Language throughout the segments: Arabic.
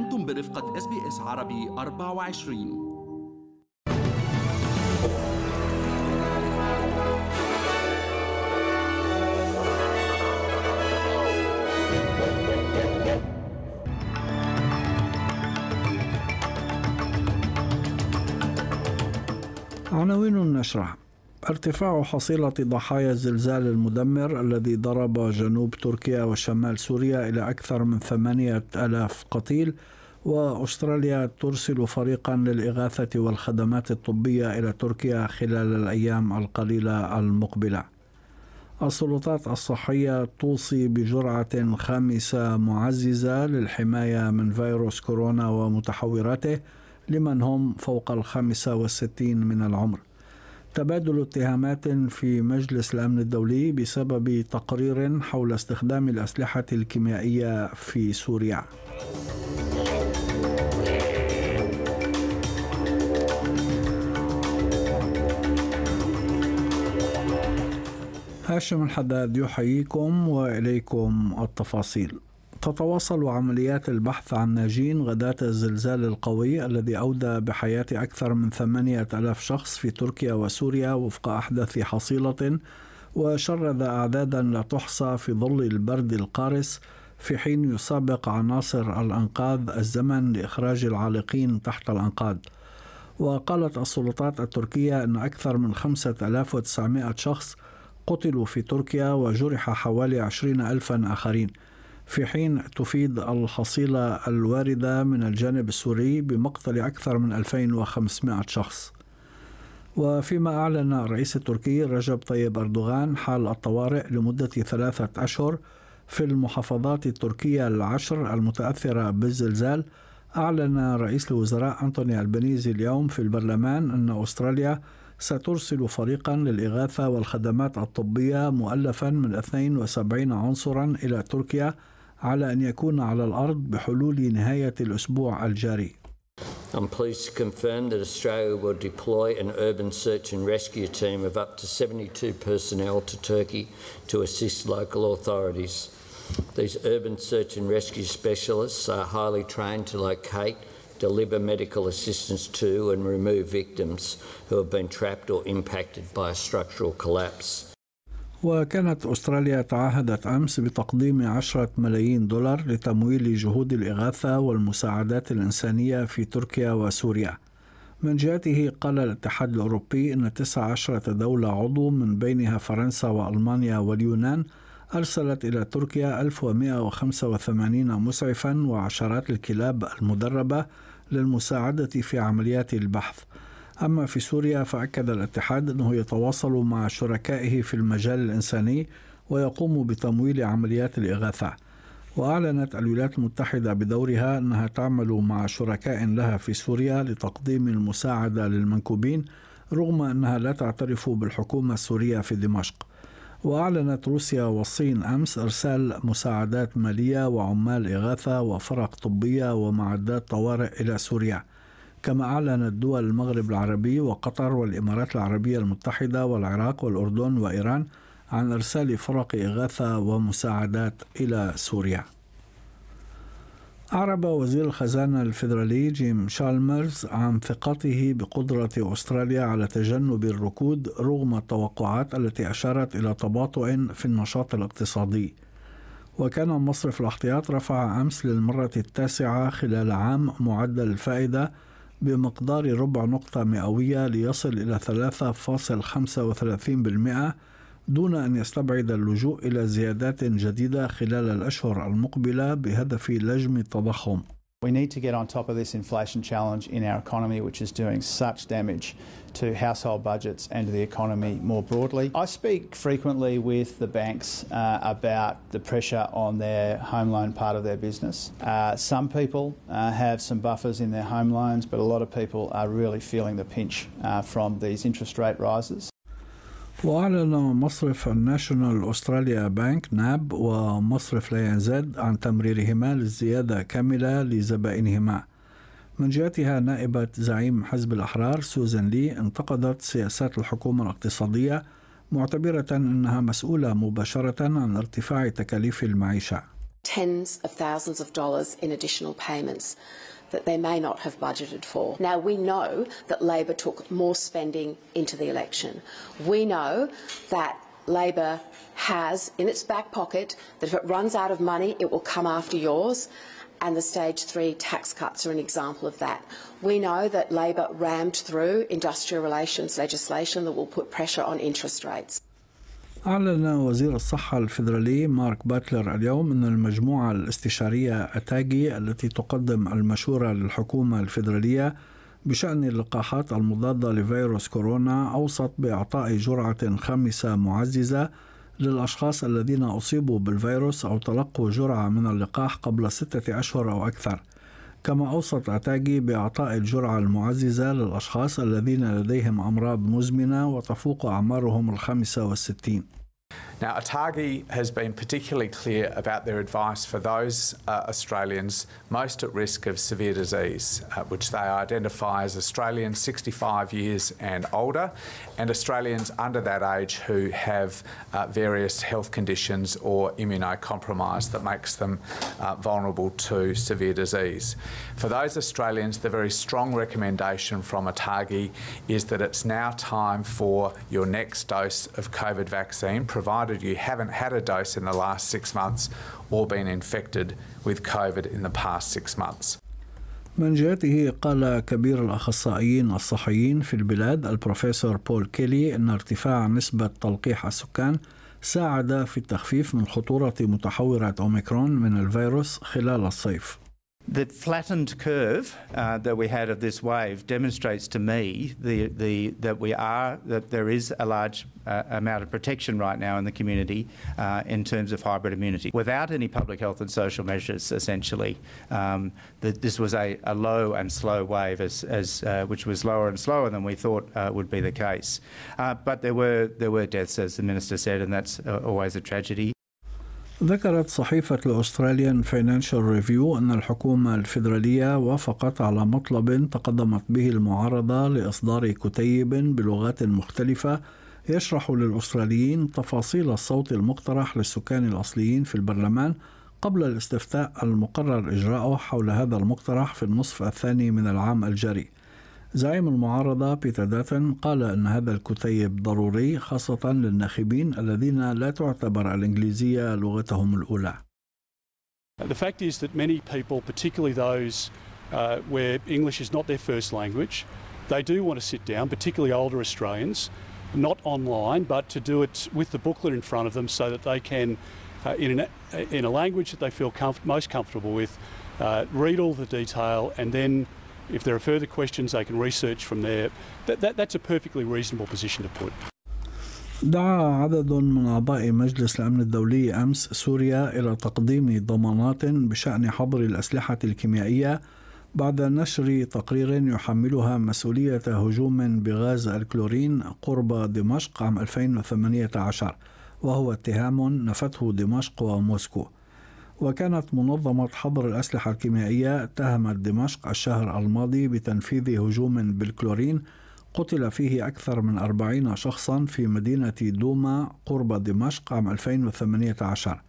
أنتم برفقة إس بي إس عربي 24 عناوين النشرة ارتفاع حصيلة ضحايا الزلزال المدمر الذي ضرب جنوب تركيا وشمال سوريا إلى أكثر من ثمانية ألاف قتيل وأستراليا ترسل فريقا للإغاثة والخدمات الطبية إلى تركيا خلال الأيام القليلة المقبلة. السلطات الصحية توصي بجرعة خامسة معززة للحماية من فيروس كورونا ومتحوراته لمن هم فوق الخامسة والستين من العمر. تبادل اتهامات في مجلس الأمن الدولي بسبب تقرير حول استخدام الأسلحة الكيميائية في سوريا. هاشم الحداد يحييكم وإليكم التفاصيل. تتواصل عمليات البحث عن ناجين غداة الزلزال القوي الذي أودى بحياة أكثر من ثمانية ألاف شخص في تركيا وسوريا وفق أحدث حصيلة وشرد أعدادا لا تحصى في ظل البرد القارس في حين يسابق عناصر الأنقاذ الزمن لإخراج العالقين تحت الأنقاض. وقالت السلطات التركية أن أكثر من 5900 شخص قتلوا في تركيا وجرح حوالي 20 ألفا آخرين. في حين تفيد الحصيلة الواردة من الجانب السوري بمقتل أكثر من 2500 شخص. وفيما أعلن الرئيس التركي رجب طيب أردوغان حال الطوارئ لمدة ثلاثة أشهر في المحافظات التركية العشر المتأثرة بالزلزال أعلن رئيس الوزراء أنتوني البنيزي اليوم في البرلمان أن أستراليا سترسل فريقا للإغاثة والخدمات الطبية مؤلفا من 72 عنصرا إلى تركيا على أن يكون على الأرض بحلول نهاية الأسبوع الجاري I'm pleased to confirm that Australia will deploy an urban search and rescue team of up to 72 personnel to Turkey to assist local authorities. These urban search and rescue specialists are highly trained to locate, deliver medical assistance to, and remove victims who have been trapped or impacted by a structural collapse. وكانت أستراليا تعهدت أمس بتقديم عشرة ملايين دولار لتمويل جهود الإغاثة والمساعدات الإنسانية في تركيا وسوريا. من جهته قال الاتحاد الأوروبي أن 19 دولة عضو من بينها فرنسا وألمانيا واليونان أرسلت إلى تركيا 1185 مسعفا وعشرات الكلاب المدربة للمساعدة في عمليات البحث. أما في سوريا فأكد الاتحاد أنه يتواصل مع شركائه في المجال الإنساني ويقوم بتمويل عمليات الإغاثة. وأعلنت الولايات المتحدة بدورها أنها تعمل مع شركاء لها في سوريا لتقديم المساعدة للمنكوبين رغم أنها لا تعترف بالحكومة السورية في دمشق. وأعلنت روسيا والصين أمس إرسال مساعدات مالية وعمال إغاثة وفرق طبية ومعدات طوارئ إلى سوريا. كما أعلنت دول المغرب العربي وقطر والإمارات العربية المتحدة والعراق والأردن وإيران عن إرسال فرق إغاثة ومساعدات إلى سوريا. أعرب وزير الخزانة الفيدرالي جيم شالمرز عن ثقته بقدرة أستراليا على تجنب الركود رغم التوقعات التي أشارت إلى تباطؤ في النشاط الاقتصادي. وكان مصرف الاحتياط رفع أمس للمرة التاسعة خلال عام معدل الفائدة بمقدار ربع نقطة مئوية ليصل إلى 3.35% دون أن يستبعد اللجوء إلى زيادات جديدة خلال الأشهر المقبلة بهدف لجم التضخم. We need to get on top of this inflation challenge in our economy, which is doing such damage to household budgets and to the economy more broadly. I speak frequently with the banks uh, about the pressure on their home loan part of their business. Uh, some people uh, have some buffers in their home loans, but a lot of people are really feeling the pinch uh, from these interest rate rises. وأعلن مصرف الناشونال أستراليا بانك ناب ومصرف لا ينزد عن تمريرهما للزيادة كاملة لزبائنهما. من جهتها نائبة زعيم حزب الأحرار سوزان لي انتقدت سياسات الحكومة الاقتصادية معتبرة أنها مسؤولة مباشرة عن ارتفاع تكاليف المعيشة. Tens of thousands of dollars in additional payments. That they may not have budgeted for. Now, we know that Labor took more spending into the election. We know that Labor has in its back pocket that if it runs out of money, it will come after yours. And the stage three tax cuts are an example of that. We know that Labor rammed through industrial relations legislation that will put pressure on interest rates. أعلن وزير الصحة الفيدرالي مارك باتلر اليوم أن المجموعة الاستشارية أتاجي التي تقدم المشورة للحكومة الفيدرالية بشأن اللقاحات المضادة لفيروس كورونا أوصت بإعطاء جرعة خامسة معززة للأشخاص الذين أصيبوا بالفيروس أو تلقوا جرعة من اللقاح قبل ستة أشهر أو أكثر. كما أوصت أتاجي بإعطاء الجرعة المعززة للأشخاص الذين لديهم أمراض مزمنة وتفوق أعمارهم الخامسة والستين. Now, ATAGI has been particularly clear about their advice for those uh, Australians most at risk of severe disease, uh, which they identify as Australians 65 years and older, and Australians under that age who have uh, various health conditions or immunocompromise that makes them uh, vulnerable to severe disease. For those Australians, the very strong recommendation from ATAGI is that it's now time for your next dose of COVID vaccine, provided you haven't had a dose in the last six months or been infected with COVID in the past six months. من جهته قال كبير الأخصائيين الصحيين في البلاد البروفيسور بول كيلي أن ارتفاع نسبة تلقيح السكان ساعد في التخفيف من خطورة متحورة أوميكرون من الفيروس خلال الصيف. The flattened curve uh, that we had of this wave demonstrates to me the, the, that we are that there is a large uh, amount of protection right now in the community uh, in terms of hybrid immunity. Without any public health and social measures, essentially, um, that this was a, a, low and slow wave, as, as uh, which was lower and slower than we thought uh, would be the case. Uh, but there were there were deaths, as the minister said, and that's always a tragedy. ذكرت صحيفة الأستراليان فاينانشال ريفيو أن الحكومة الفيدرالية وافقت على مطلب تقدمت به المعارضة لإصدار كتيب بلغات مختلفة يشرح للأستراليين تفاصيل الصوت المقترح للسكان الأصليين في البرلمان قبل الاستفتاء المقرر إجراؤه حول هذا المقترح في النصف الثاني من العام الجاري. زعيم المعارضة بيتر داتن قال أن هذا الكتيب ضروري خاصة للناخبين الذين لا تعتبر الإنجليزية لغتهم الأولى. The fact is that many people, particularly those uh, where English is not their first language, they do want to sit down, particularly older Australians, not online, but to do it with the booklet in front of them so that they can, uh, in, an, in a language that they feel comf- most comfortable with, uh, read all the detail and then if there are further questions, they can research from there. That, that, that's a perfectly reasonable position to put. دعا عدد من أعضاء مجلس الأمن الدولي أمس سوريا إلى تقديم ضمانات بشأن حظر الأسلحة الكيميائية بعد نشر تقرير يحملها مسؤولية هجوم بغاز الكلورين قرب دمشق عام 2018 وهو اتهام نفته دمشق وموسكو وكانت منظمة حظر الأسلحة الكيميائية اتهمت دمشق الشهر الماضي بتنفيذ هجوم بالكلورين. قتل فيه أكثر من أربعين شخصا في مدينة دوما قرب دمشق عام 2018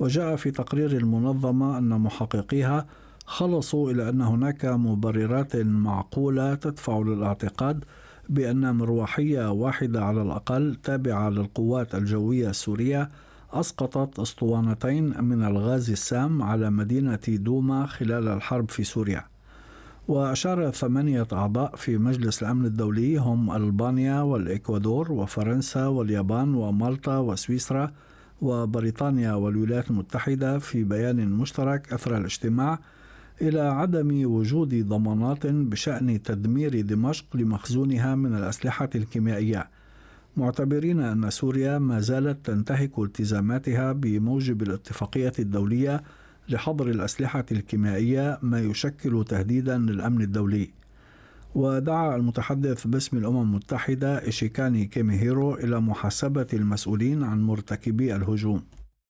وجاء في تقرير المنظمة أن محققيها خلصوا إلى أن هناك مبررات معقولة تدفع للاعتقاد بأن مروحية واحدة على الأقل تابعة للقوات الجوية السورية أسقطت أسطوانتين من الغاز السام على مدينة دوما خلال الحرب في سوريا. وأشار ثمانية أعضاء في مجلس الأمن الدولي هم ألبانيا والإكوادور وفرنسا واليابان ومالطا وسويسرا وبريطانيا والولايات المتحدة في بيان مشترك أثر الاجتماع إلى عدم وجود ضمانات بشأن تدمير دمشق لمخزونها من الأسلحة الكيميائية. معتبرين أن سوريا ما زالت تنتهك التزاماتها بموجب الاتفاقية الدولية لحظر الأسلحة الكيميائية ما يشكل تهديدا للأمن الدولي. ودعا المتحدث باسم الأمم المتحدة إيشيكاني كيميهيرو إلى محاسبة المسؤولين عن مرتكبي الهجوم.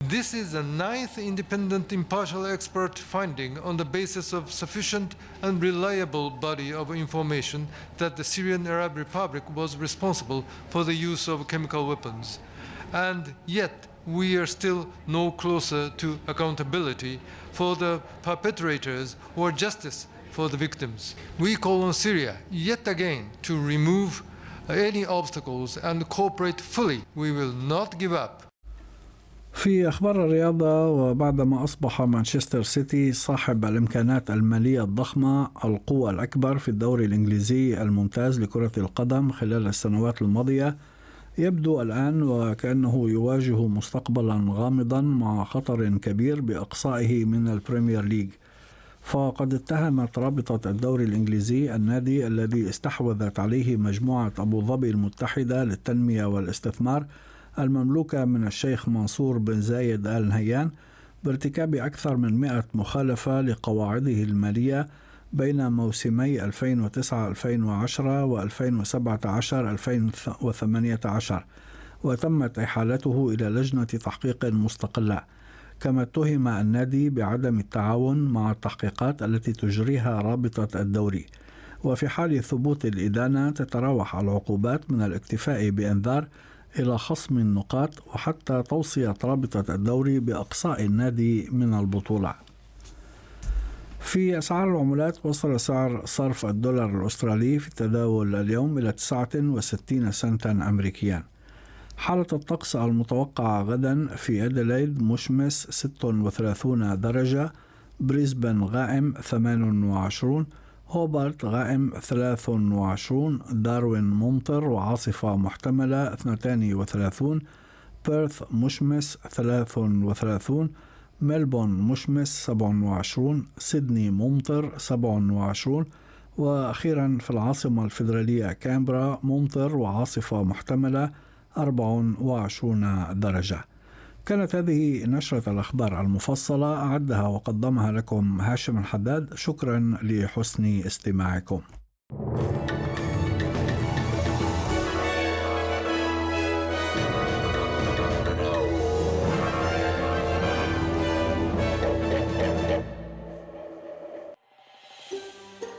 This is the ninth independent impartial expert finding on the basis of sufficient and reliable body of information that the Syrian Arab Republic was responsible for the use of chemical weapons. And yet, we are still no closer to accountability for the perpetrators or justice for the victims. We call on Syria yet again to remove any obstacles and cooperate fully. We will not give up. في أخبار الرياضة وبعدما أصبح مانشستر سيتي صاحب الإمكانات المالية الضخمة القوة الأكبر في الدوري الإنجليزي الممتاز لكرة القدم خلال السنوات الماضية يبدو الآن وكأنه يواجه مستقبلا غامضا مع خطر كبير بإقصائه من ال Premier League. فقد اتهمت رابطة الدوري الإنجليزي النادي الذي استحوذت عليه مجموعة أبو ظبي المتحدة للتنمية والاستثمار المملوكة من الشيخ منصور بن زايد آل نهيان بارتكاب أكثر من 100 مخالفة لقواعده المالية بين موسمي 2009-2010 و2017-2018 وتمت إحالته إلى لجنة تحقيق مستقلة. كما اتهم النادي بعدم التعاون مع التحقيقات التي تجريها رابطة الدوري. وفي حال ثبوت الإدانة تتراوح العقوبات من الاكتفاء بإنذار إلى خصم النقاط وحتى توصية رابطة الدوري بإقصاء النادي من البطولة. في أسعار العملات وصل سعر صرف الدولار الأسترالي في التداول اليوم إلى 69 سنتا أمريكيا. حالة الطقس المتوقعة غدا في أديلايد مشمس 36 درجة بريسبن غائم 28 هوبارت غائم 23 داروين ممطر وعاصفة محتملة 32 بيرث مشمس 33 ملبون مشمس 27 سيدني ممطر 27 وأخيرا في العاصمة الفيدرالية كامبرا ممطر وعاصفة محتملة 24 درجة. كانت هذه نشرة الأخبار المفصلة أعدها وقدمها لكم هاشم الحداد شكرا لحسن استماعكم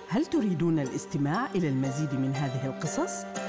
هل تريدون الاستماع إلى المزيد من هذه القصص؟